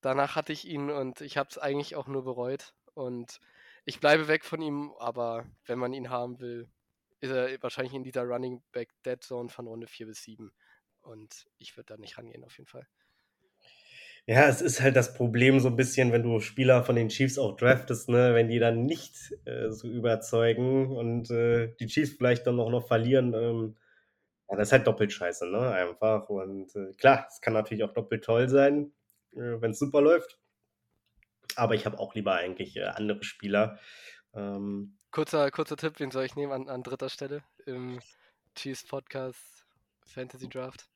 danach hatte ich ihn und ich habe es eigentlich auch nur bereut. Und ich bleibe weg von ihm, aber wenn man ihn haben will, ist er wahrscheinlich in dieser Running Back Dead Zone von Runde 4 bis 7 und ich würde da nicht rangehen auf jeden Fall. Ja, es ist halt das Problem so ein bisschen, wenn du Spieler von den Chiefs auch draftest, ne, wenn die dann nicht äh, so überzeugen und äh, die Chiefs vielleicht dann auch noch verlieren, ähm, ja, das ist halt doppelt scheiße, ne, einfach. Und äh, klar, es kann natürlich auch doppelt toll sein, äh, wenn es super läuft. Aber ich habe auch lieber eigentlich äh, andere Spieler. Ähm, kurzer, kurzer Tipp, wen soll ich nehmen an, an dritter Stelle im Chiefs Podcast Fantasy Draft?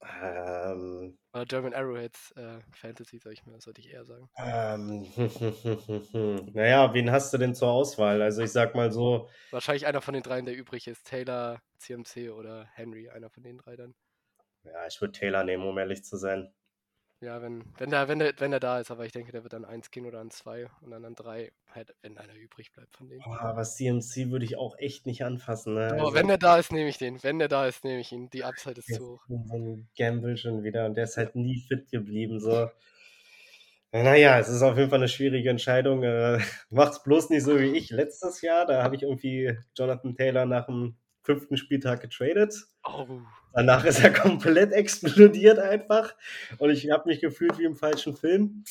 Ähm, Oder German Arrowheads äh, Fantasy, soll ich mir, sollte ich eher sagen. Ähm, *laughs* naja, wen hast du denn zur Auswahl? Also ich sag mal so. Wahrscheinlich einer von den dreien, der übrig ist. Taylor, CMC oder Henry, einer von den drei dann. Ja, ich würde Taylor nehmen, um ehrlich zu sein. Ja, wenn, wenn, der, wenn, der, wenn der da ist, aber ich denke, der wird dann eins gehen oder an zwei und dann an drei, halt, wenn einer übrig bleibt von denen. Boah, aber CMC würde ich auch echt nicht anfassen. Ne? Aber also, wenn der da ist, nehme ich den. Wenn der da ist, nehme ich ihn. Die Upside ist zu hoch. So ein Gamble schon wieder und der ist halt nie fit geblieben. So. Naja, es ist auf jeden Fall eine schwierige Entscheidung. Äh, *laughs* macht's bloß nicht so wie ich letztes Jahr. Da habe ich irgendwie Jonathan Taylor nach dem fünften Spieltag getradet. Oh. Danach ist er *laughs* komplett explodiert einfach. Und ich habe mich gefühlt wie im falschen Film.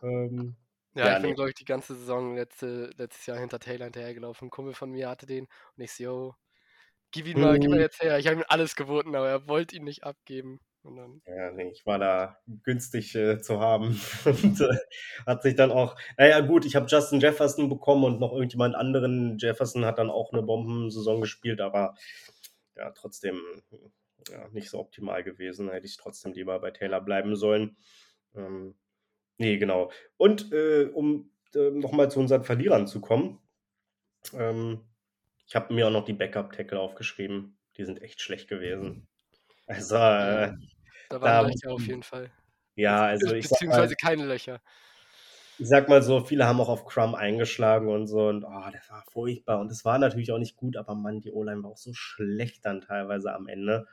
Ähm, ja, ja, ich bin, nee. glaube ich, die ganze Saison letzte, letztes Jahr hinter Taylor hinterhergelaufen. Ein Kumpel von mir hatte den und ich so, yo, gib ihn mal, mhm. gib mal jetzt her. Ich habe ihm alles geboten, aber er wollte ihn nicht abgeben. Ja, nee, ich war da günstig äh, zu haben. *laughs* und äh, hat sich dann auch, naja, gut, ich habe Justin Jefferson bekommen und noch irgendjemand anderen. Jefferson hat dann auch eine Bombensaison gespielt, aber ja, trotzdem ja, nicht so optimal gewesen. Hätte ich trotzdem lieber bei Taylor bleiben sollen. Ähm, nee, genau. Und äh, um äh, nochmal zu unseren Verlierern zu kommen, ähm, ich habe mir auch noch die Backup-Tackle aufgeschrieben. Die sind echt schlecht gewesen. Also, äh, da waren da, Löcher auf jeden Fall. Ja, also ich Beziehungsweise mal, keine Löcher. Ich sag mal so, viele haben auch auf Crumb eingeschlagen und so und oh, das war furchtbar. Und es war natürlich auch nicht gut, aber Mann, die O-Line war auch so schlecht dann teilweise am Ende.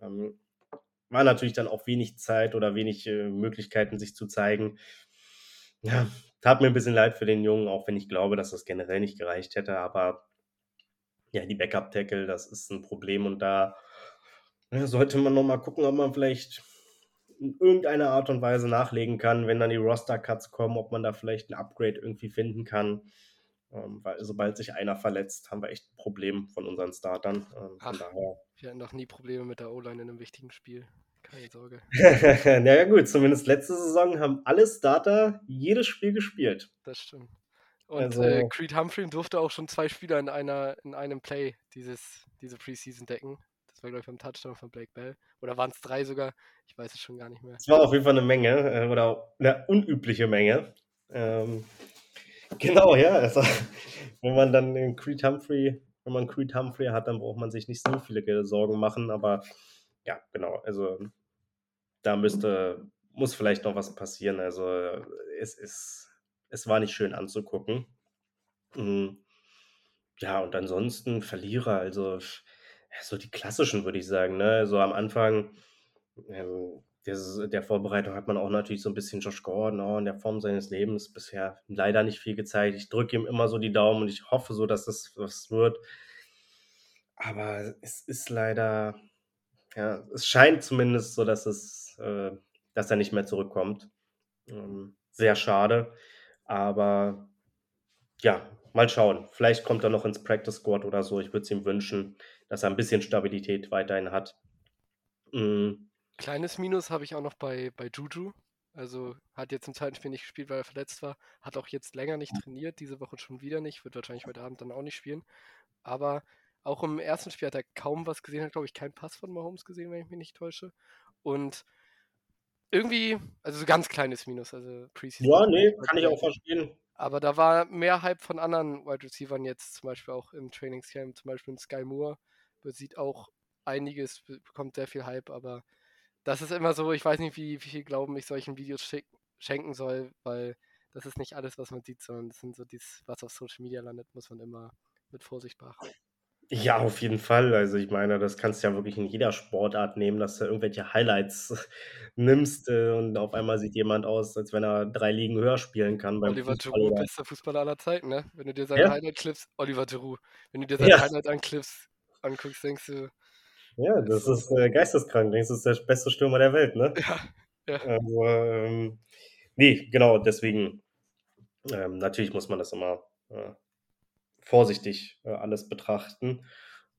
Ähm, war natürlich dann auch wenig Zeit oder wenig äh, Möglichkeiten, sich zu zeigen. Ja, tat mir ein bisschen leid für den Jungen, auch wenn ich glaube, dass das generell nicht gereicht hätte. Aber ja, die Backup-Tackle, das ist ein Problem und da sollte man nochmal gucken, ob man vielleicht in irgendeiner Art und Weise nachlegen kann, wenn dann die Roster-Cuts kommen, ob man da vielleicht ein Upgrade irgendwie finden kann. Ähm, weil sobald sich einer verletzt, haben wir echt ein Problem von unseren Startern. Ähm, Ach. Wir hatten noch nie Probleme mit der O-Line in einem wichtigen Spiel. Keine Sorge. *laughs* naja, gut, zumindest letzte Saison haben alle Starter jedes Spiel gespielt. Das stimmt. Und also, äh, Creed Humphrey durfte auch schon zwei Spieler in, einer, in einem Play dieses, diese Preseason decken. Das war, glaube ich, beim Touchdown von Blake Bell. Oder waren es drei sogar? Ich weiß es schon gar nicht mehr. Es war auf jeden Fall eine Menge äh, oder eine unübliche Menge. Ähm, genau, ja. Also, *laughs* wenn man dann den Creed Humphrey, wenn man Creed Humphrey hat, dann braucht man sich nicht so viele Sorgen machen. Aber ja, genau. Also da müsste, muss vielleicht noch was passieren. Also es ist, es war nicht schön anzugucken. Mhm. Ja, und ansonsten Verlierer, also so die klassischen, würde ich sagen. Ne? So am Anfang ähm, des, der Vorbereitung hat man auch natürlich so ein bisschen Josh Gordon oh, in der Form seines Lebens bisher leider nicht viel gezeigt. Ich drücke ihm immer so die Daumen und ich hoffe so, dass das was wird. Aber es ist leider, ja, es scheint zumindest so, dass es, äh, dass er nicht mehr zurückkommt. Ähm, sehr schade, aber ja, mal schauen. Vielleicht kommt er noch ins Practice Squad oder so. Ich würde es ihm wünschen, dass er ein bisschen Stabilität weiterhin hat. Mhm. Kleines Minus habe ich auch noch bei, bei Juju. Also hat jetzt im zweiten Spiel nicht gespielt, weil er verletzt war. Hat auch jetzt länger nicht trainiert, diese Woche schon wieder nicht. Wird wahrscheinlich heute Abend dann auch nicht spielen. Aber auch im ersten Spiel hat er kaum was gesehen, hat glaube ich keinen Pass von Mahomes gesehen, wenn ich mich nicht täusche. Und irgendwie, also so ganz kleines Minus, also Preseason. Ja, nee, kann ich auch verstehen. Aber da war mehr Hype von anderen Wide Receivers jetzt, zum Beispiel auch im Trainingscamp, zum Beispiel in Sky Moore. Sieht auch einiges, bekommt sehr viel Hype, aber das ist immer so, ich weiß nicht, wie, wie viel Glauben ich solchen Videos schenken soll, weil das ist nicht alles, was man sieht, sondern das sind so dies, was auf Social Media landet, muss man immer mit Vorsicht beachten. Ja, auf jeden Fall. Also ich meine, das kannst du ja wirklich in jeder Sportart nehmen, dass du irgendwelche Highlights *laughs* nimmst äh, und auf einmal sieht jemand aus, als wenn er drei Ligen höher spielen kann beim Oliver Fußball. Giroud, bester Fußballer aller Zeiten, ne? Wenn du dir seine ja? Highlight-Clips, Oliver Giroud, wenn du dir seine ja. Highlight-Clips anguckst, denkst du... Ja, das ist äh, geisteskrank. Das ist der beste Stürmer der Welt, ne? *laughs* Ja, ja. Also, ähm, nee, genau, deswegen, ähm, natürlich muss man das immer äh, vorsichtig äh, alles betrachten.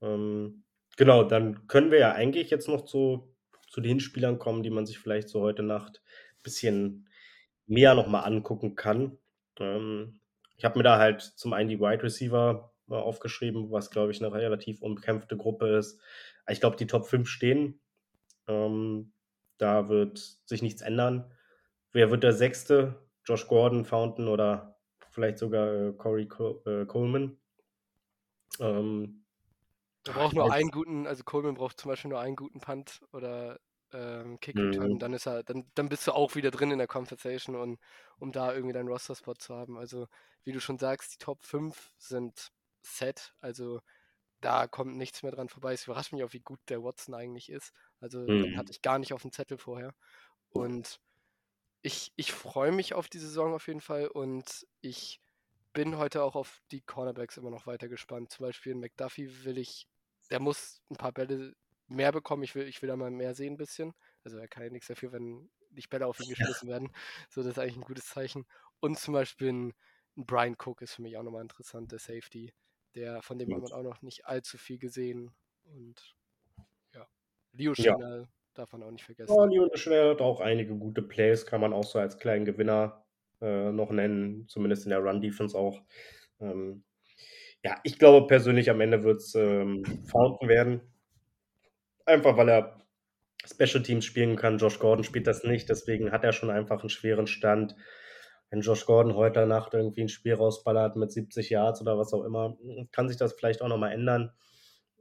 Ähm, genau, dann können wir ja eigentlich jetzt noch zu, zu den Spielern kommen, die man sich vielleicht so heute Nacht ein bisschen mehr nochmal angucken kann. Ähm, ich habe mir da halt zum einen die Wide Receiver äh, aufgeschrieben, was glaube ich eine relativ umkämpfte Gruppe ist. Ich glaube, die Top 5 stehen. Ähm, da wird sich nichts ändern. Wer wird der Sechste? Josh Gordon, Fountain oder vielleicht sogar äh, Corey Col äh, Coleman. Ähm, er braucht nur einen guten, also Coleman braucht zum Beispiel nur einen guten Punt oder ähm, Kick Return, mhm. dann ist er, dann, dann bist du auch wieder drin in der Conversation und um da irgendwie deinen Roster-Spot zu haben. Also, wie du schon sagst, die Top 5 sind set, also da kommt nichts mehr dran vorbei. Es überrascht mich auch, wie gut der Watson eigentlich ist. Also, mhm. den hatte ich gar nicht auf dem Zettel vorher. Und ich, ich freue mich auf die Saison auf jeden Fall und ich bin heute auch auf die Cornerbacks immer noch weiter gespannt. Zum Beispiel in McDuffie will ich, der muss ein paar Bälle mehr bekommen. Ich will, ich will da mal mehr sehen ein bisschen. Also er kann ja nichts dafür, wenn nicht Bälle auf ihn geschmissen ja. werden. So, das ist eigentlich ein gutes Zeichen. Und zum Beispiel ein, ein Brian Cook ist für mich auch nochmal interessant, der Safety. Der, von dem hat man auch noch nicht allzu viel gesehen. Und ja, Leo ja. Darf man auch nicht vergessen. Ja, Leo Schnell hat auch einige gute Plays, kann man auch so als kleinen Gewinner äh, noch nennen, zumindest in der Run-Defense auch. Ähm, ja, ich glaube persönlich, am Ende wird es ähm, Fountain werden. Einfach weil er Special Teams spielen kann. Josh Gordon spielt das nicht, deswegen hat er schon einfach einen schweren Stand. Wenn Josh Gordon heute Nacht irgendwie ein Spiel rausballert mit 70 Yards oder was auch immer, kann sich das vielleicht auch nochmal ändern.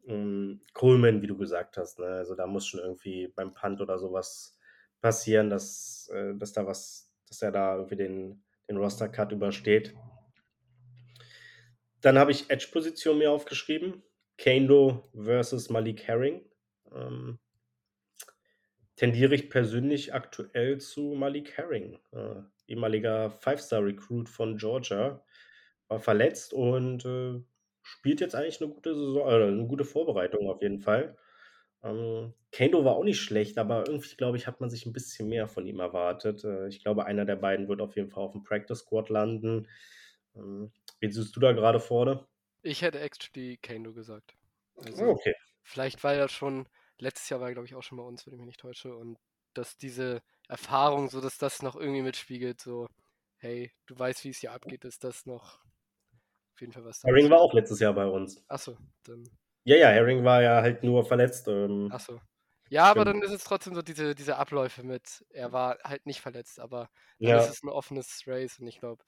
Ähm, Coleman, wie du gesagt hast, ne? also da muss schon irgendwie beim Punt oder sowas passieren, dass, äh, dass da was dass er da irgendwie den, den Roster-Cut übersteht. Dann habe ich Edge-Position mir aufgeschrieben. Kando versus Malik Herring. Ähm, tendiere ich persönlich aktuell zu Malik Herring, äh, ehemaliger Five-Star-Recruit von Georgia. War verletzt und äh, spielt jetzt eigentlich eine gute Saison, äh, eine gute Vorbereitung auf jeden Fall. Ähm, Kano war auch nicht schlecht, aber irgendwie, glaube ich, hat man sich ein bisschen mehr von ihm erwartet. Äh, ich glaube, einer der beiden wird auf jeden Fall auf dem Practice Squad landen. Ähm, wen siehst du da gerade vorne? Ich hätte actually Kano gesagt. Also, oh, okay. Vielleicht, weil er schon, letztes Jahr war er, glaube ich, auch schon bei uns, wenn ich mich nicht täusche, und dass diese Erfahrung, so dass das noch irgendwie mitspiegelt, so, hey, du weißt, wie es hier abgeht, ist das noch auf jeden Fall was. Herring war auch letztes Jahr bei uns. Achso, dann ja, ja, Herring war ja halt nur verletzt. Ähm, Ach so. Ja, aber dann ist es trotzdem so diese, diese Abläufe mit, er war halt nicht verletzt, aber dann ja. ist es ein offenes Race und ich glaube,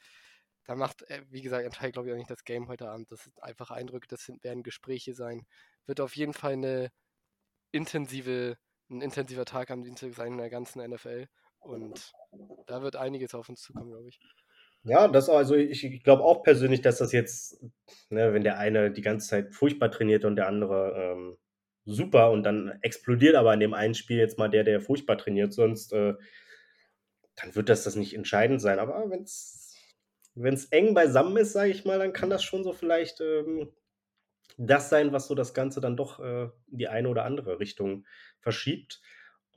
da macht, äh, wie gesagt, entscheidet, glaube ich, auch nicht das Game heute Abend. Das sind einfach Eindrücke, das sind, werden Gespräche sein. Wird auf jeden Fall eine intensive, ein intensiver Tag am Dienstag sein in der ganzen NFL. Und da wird einiges auf uns zukommen, glaube ich. Ja, das also ich glaube auch persönlich, dass das jetzt, ne, wenn der eine die ganze Zeit furchtbar trainiert und der andere ähm, super und dann explodiert aber in dem einen Spiel jetzt mal der, der furchtbar trainiert, sonst äh, dann wird das das nicht entscheidend sein. Aber wenn es eng beisammen ist, sage ich mal, dann kann das schon so vielleicht ähm, das sein, was so das Ganze dann doch äh, die eine oder andere Richtung verschiebt.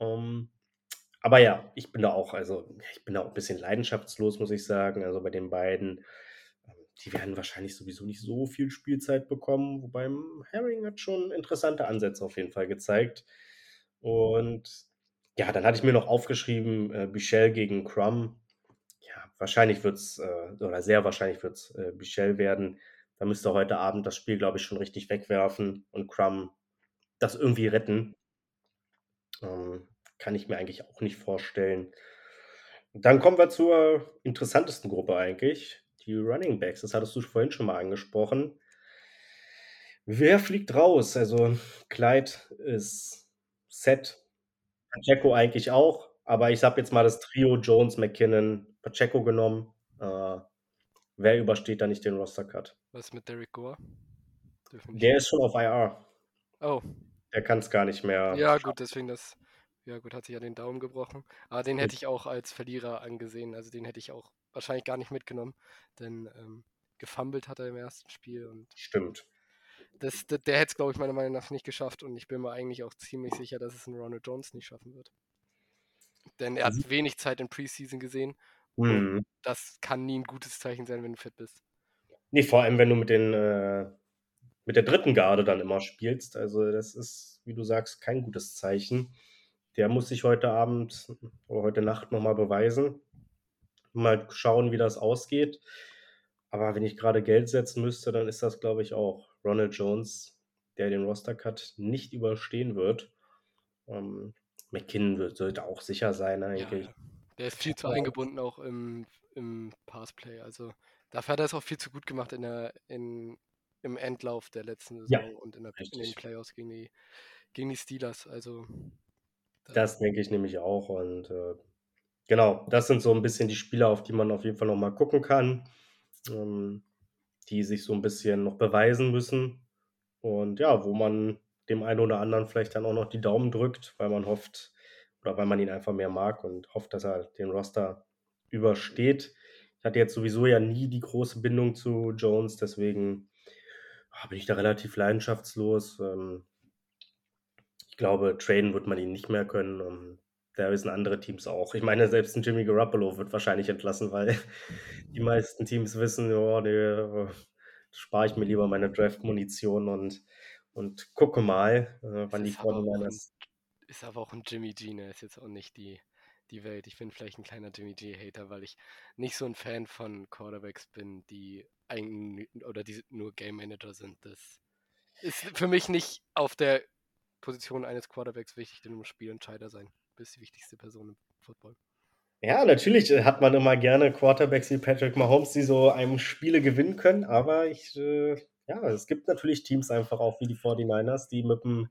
Ähm, aber ja, ich bin da auch also, ich bin da auch 'n bisschen leidenschaftslos, muss ich sagen. Also, bei den beiden, ähm, die werden wahrscheinlich sowieso nicht so viel Spielzeit bekommen, wobei, Herring hat schon interessante Ansätze auf jeden Fall gezeigt. Und ja, dann hatte ich mir noch aufgeschrieben, äh, Bichelle gegen Crum. Ja, wahrscheinlich wird's, äh oder sehr wahrscheinlich wird's, äh, Bichelle werden. Da müsste heute Abend das Spiel, glaube ich, schon richtig wegwerfen und Crum das irgendwie retten. Ähm, kann ich mir eigentlich auch nicht vorstellen. Dann kommen wir zur interessantesten Gruppe eigentlich, die Running Backs. Das hattest du vorhin schon mal angesprochen. Wer fliegt raus? Also, Clyde ist set, Pacheco eigentlich auch, aber ich habe jetzt mal das Trio Jones, McKinnon, Pacheco genommen. Äh, wer übersteht da nicht den Roster Cut? Was mit Derrick Gore? Der ist schon auf IR. Oh. Der kann's gar nicht mehr Ja, schaffen. gut, deswegen das ja gut, hat sich ja den Daumen gebrochen. Aber den hätte ich auch als Verlierer angesehen. Also, den hätte ich auch wahrscheinlich gar nicht mitgenommen, denn, ähm, gefummelt hat er im ersten Spiel und Stimmt. das d der hätte es, glaube ich, meiner Meinung nach nicht geschafft und ich bin mir eigentlich auch ziemlich sicher, dass es 'n Ronald Jones nicht schaffen wird. Denn er hat wenig Zeit in Preseason gesehen und Mhm. das kann nie 'n gutes Zeichen sein, wenn du fit bist. Ne, vor allem, wenn du mit den äh, mit der dritten Garde dann immer spielst. Also, das ist, wie du sagst, kein gutes Zeichen. Der muss sich heute Abend oder heute Nacht noch mal beweisen. Mal schauen, wie das ausgeht. Aber wenn ich grade Geld setzen müsste, dann ist das, glaube ich, auch Ronald Jones, der den Roster Cut nicht überstehen wird. Ähm, McKinnon wird sollte auch sicher sein Ja, eigentlich. ja. Der ist viel zu eingebunden auch im im Passplay. Also, dafür hat er es auch viel zu gut gemacht in der in im Endlauf der letzten Ja, Saison und in der in den. Playoffs gegen die gegen die Steelers. Also, Das denke ich nämlich auch und, äh, genau, das sind so 'n bisschen die Spieler, auf die man auf jeden Fall noch mal gucken kann, ähm, die sich so 'n bisschen noch beweisen müssen und ja, wo man dem einen oder anderen vielleicht dann auch noch die Daumen drückt, weil man hofft oder weil man ihn einfach mehr mag und hofft, dass er den Roster übersteht. Ich hatte jetzt sowieso ja nie die große Bindung zu Jones, deswegen, ah, bin ich da relativ leidenschaftslos. Ähm ich glaube, traden wird man ihn nicht mehr können und da wissen andere Teams auch. Ich meine, selbst 'n Jimmy Garoppolo wird wahrscheinlich entlassen, weil *laughs* die meisten Teams wissen: „Ja, ne, äh, spare ich mir lieber meine Draft-Munition und und gucke mal, äh, wann die ist 'n 49ers“ ist aber auch 'n Jimmy G, ne? Ist jetzt auch nicht die die Welt. Ich bin vielleicht 'n kleiner Jimmy G-Hater, weil ich nicht so 'n Fan von Quarterbacks bin, die eigen oder die nur Game Manager sind. Das ist für mich nicht auf der Position eines Quarterbacks wichtig, der muss Spielentscheider sein. Bist die wichtigste Person im Football. Ja, natürlich, äh, hat man immer gerne Quarterbacks wie Patrick Mahomes, die so einem Spiele gewinnen können, aber ich, äh ja, es gibt natürlich Teams einfach auch wie die 49ers, die mit 'm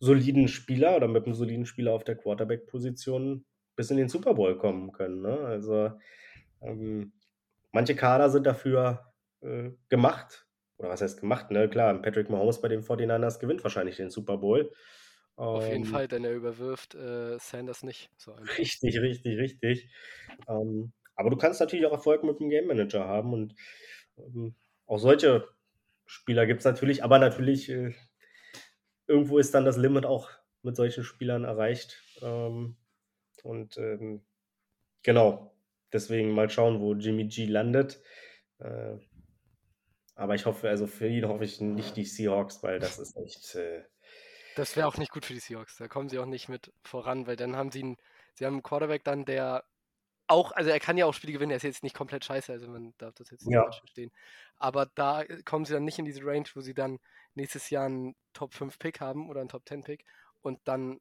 soliden Spieler oder mit 'm soliden Spieler auf der Quarterback-Position bis in den Super Bowl kommen können, ne? Also, ähm, manche Kader sind dafür, äh, gemacht. Oder was heißt gemacht, ne? Klar, Patrick Mahomes bei den 49ers gewinnt wahrscheinlich den Super Bowl. Auf jeden Ähm Fall, denn er überwirft, äh, Sanders nicht so. Richtig, richtig, richtig. Ähm, aber du kannst natürlich auch Erfolg mit 'm Game Manager haben und, ähm, auch solche Spieler gibt's natürlich, aber natürlich, äh irgendwo ist dann das Limit auch mit solchen Spielern erreicht. Ähm, und, ähm, genau, deswegen mal schauen, wo Jimmy G landet. Äh aber ich hoffe also, für ihn hoffe ich nicht die Seahawks, weil das ist echt, äh Das wäre auch nicht gut für die Seahawks. Da kommen sie auch nicht mit voran, weil dann haben sie 'n sie haben 'n Quarterback dann, der auch also, er kann ja auch Spiele gewinnen, er ist jetzt nicht komplett scheiße, also, man darf das jetzt nicht Ja. falsch verstehen. Aber da, kommen sie dann nicht in diese Range, wo sie dann nächstes Jahr 'n Top-5-Pick haben oder 'n Top-10-Pick und dann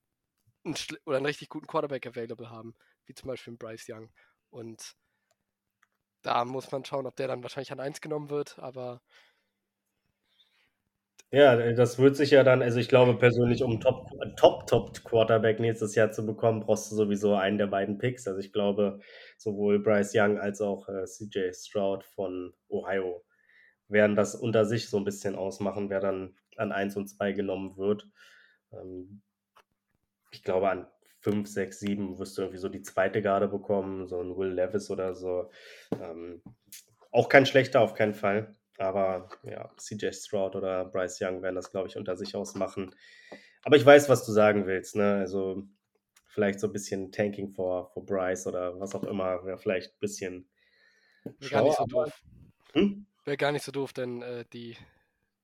'n schl oder 'n richtig guten Quarterback available haben, wie zum Beispiel Bryce Young. Und da muss man schauen, ob der dann wahrscheinlich an 1 genommen wird, aber Ja, äh, das wird sich ja dann also, ich glaube persönlich, um 'n Top Top Top Quarterback nächstes Jahr zu bekommen, brauchst du sowieso einen der beiden Picks. Also, ich glaube, sowohl Bryce Young als auch, äh, CJ Stroud von Ohio werden das unter sich so 'n bisschen ausmachen, wer dann an 1 und 2 genommen wird. Ähm ich glaube, an 5, 6, 7 wirst du irgendwie so die 2. Garde bekommen, so 'n Will Levis oder so. Ähm, auch kein schlechter, auf keinen Fall. Aber ja, CJ Stroud oder Bryce Young werden das, glaube ich, unter sich ausmachen. Aber ich weiß, was du sagen willst, ne? Also, vielleicht so 'n bisschen Tanking for Bryce oder was auch immer, wäre vielleicht 'n bisschen Wäre gar nicht so doof. hm? Wäre gar nicht so doof, denn, äh, die,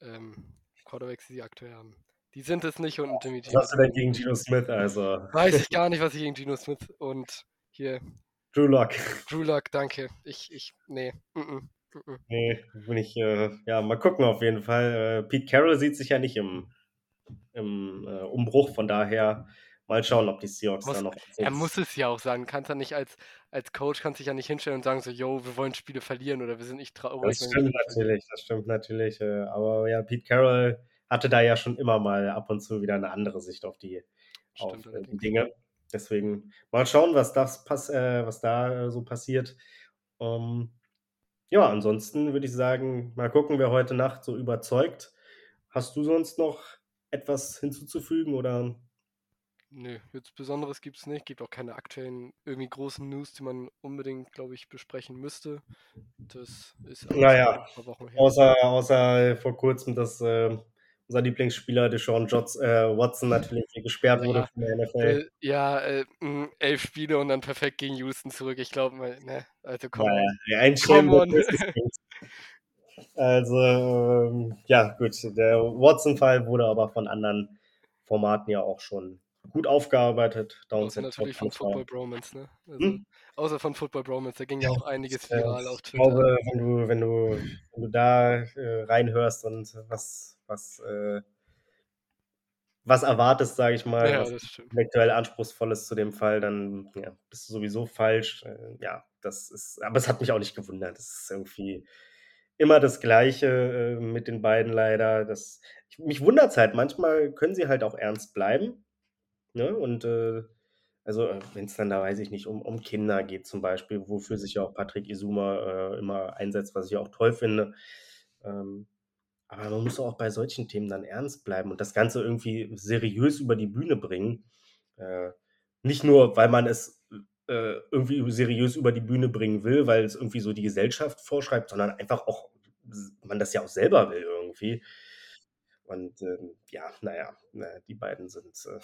ähm, Quarterbacks, die sie aktuell haben, die sind es nicht und Jimmy G Was hast ist du denn gegen. Geno Smith? Also Weiß ich *laughs* gar nicht, was ich gegen Geno Smith und hier Drew Lock. Drew Lock, danke. Ich ich ne, mm-mm, mm-mm. Ne, bin ich, äh ja, mal gucken auf jeden Fall. Äh, Pete Carroll sieht sich ja nicht im im, äh, Umbruch, von daher mal schauen, ob die Seahawks Muss da noch er muss es ja auch sagen. Kannst ja nicht als als Coach kannst dich ja nicht hinstellen und sagen so: „Jo, wir wollen Spiele verlieren oder wir sind nicht traurig, Das stimmt Spiele verlieren.“ natürlich, das stimmt natürlich, äh, aber ja, Pete Carroll hatte da ja schon immer mal ab und zu wieder 'ne andere Sicht auf die auf, äh, die. Dinge. Deswegen mal schauen, was das pass äh, was da, äh, so passiert. Ähm, ja, ansonsten würde ich sagen, mal gucken, wer heute Nacht so überzeugt. Hast du sonst noch etwas hinzuzufügen oder Ne, jetzt Besonderes gibt's nicht. Gibt auch keine aktuellen irgendwie großen News, die man unbedingt, glaube ich, besprechen müsste. Das ist alles Na schon ja, 'n paar Wochen her. außer außer vor Kurzem, dass, äh, unser Lieblingsspieler Deshaun Jots äh, Watson natürlich gesperrt wurde Ja, von der NFL. äh, ja, äh, hm, 11 Spiele und dann perfekt gegen Houston zurück. Ich glaube mal, ne, also on. ja, ein tut. Also, ähm, ja gut, der Watson-Fall wurde aber von anderen Formaten ja auch schon gut aufgearbeitet. Außer Downside natürlich von Football Bromance, ne? Also, Hm? außer von Football Bromance, da ging ja auch einiges Äh, viral auf ich Twitter. glaube, wenn du wenn du wenn du da, äh, reinhörst und was was, äh was erwartest, sage ich mal, Ja, was intellektuell anspruchsvoll ist zu dem Fall, dann, ja, bist du sowieso falsch. Äh, ja, das ist aber es hat mich auch nicht gewundert. Das ist irgendwie immer das Gleiche, äh, mit den beiden leider. Das ich mich wundert's halt, manchmal können sie halt auch ernst bleiben, ne? Und, äh, also, äh, wenn's dann da, weiß ich nicht, um um Kinder geht zum Beispiel, wofür sich ja auch Patrick Isuma, äh, immer einsetzt, was ich auch toll finde. Ähm, aber man muss auch bei solchen Themen dann ernst bleiben und das Ganze irgendwie seriös über die Bühne bringen. Äh, nicht nur, weil man es, äh, irgendwie seriös über die Bühne bringen will, weil es irgendwie so die Gesellschaft vorschreibt, sondern einfach auch man das ja auch selber will irgendwie. Und, ähm, ja, na ja, ne, die beiden sind, äh,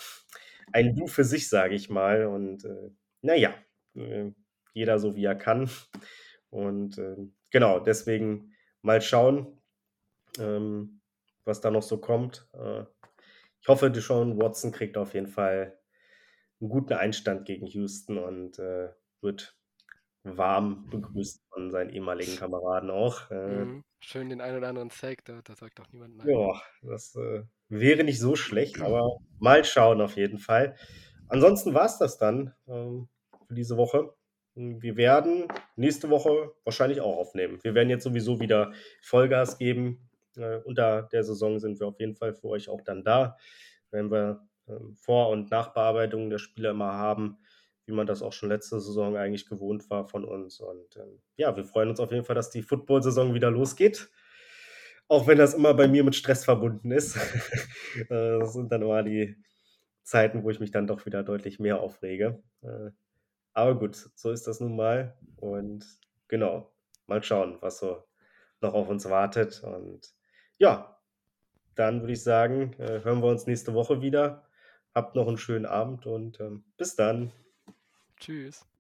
ein Du für sich, sage ich mal. Und, äh, na ja, äh, jeder so, wie er kann. Und, ähm, genau, deswegen mal schauen, ähm, was da noch so kommt. Äh, ich hoffe, Deshaun Watson kriegt auf jeden Fall 'n guten Einstand gegen Houston und, äh, wird warm begrüßt von seinen ehemaligen Kameraden auch. Äh Mhm. Schön den einen oder anderen Sack, da da sagt doch niemand nein. Ja, das, äh, wäre nicht so schlecht, aber mal schauen auf jeden Fall. Ansonsten war's das dann, ähm, für diese Woche. Wir werden nächste Woche wahrscheinlich auch aufnehmen. Wir werden jetzt sowieso wieder Vollgas geben. Äh, unter der Saison sind wir auf jeden Fall für euch auch dann da, wenn wir, ähm, Vor und Nachbearbeitungen der Spiele immer haben, wie man das auch schon letzte Saison eigentlich gewohnt war von uns. Und, ähm, ja, wir freuen uns auf jeden Fall, dass die Footballsaison wieder losgeht, auch wenn das immer bei mir mit Stress verbunden ist. *laughs* Äh, das sind dann immer die Zeiten, wo ich mich dann doch wieder deutlich mehr aufrege. Äh, aber gut, so ist das nun mal. Und genau, mal schauen, was so noch auf uns wartet. Und ja, dann würde ich sagen, äh, hören wir uns nächste Woche wieder. Habt noch 'n schönen Abend und, ähm, bis dann. Tschüss.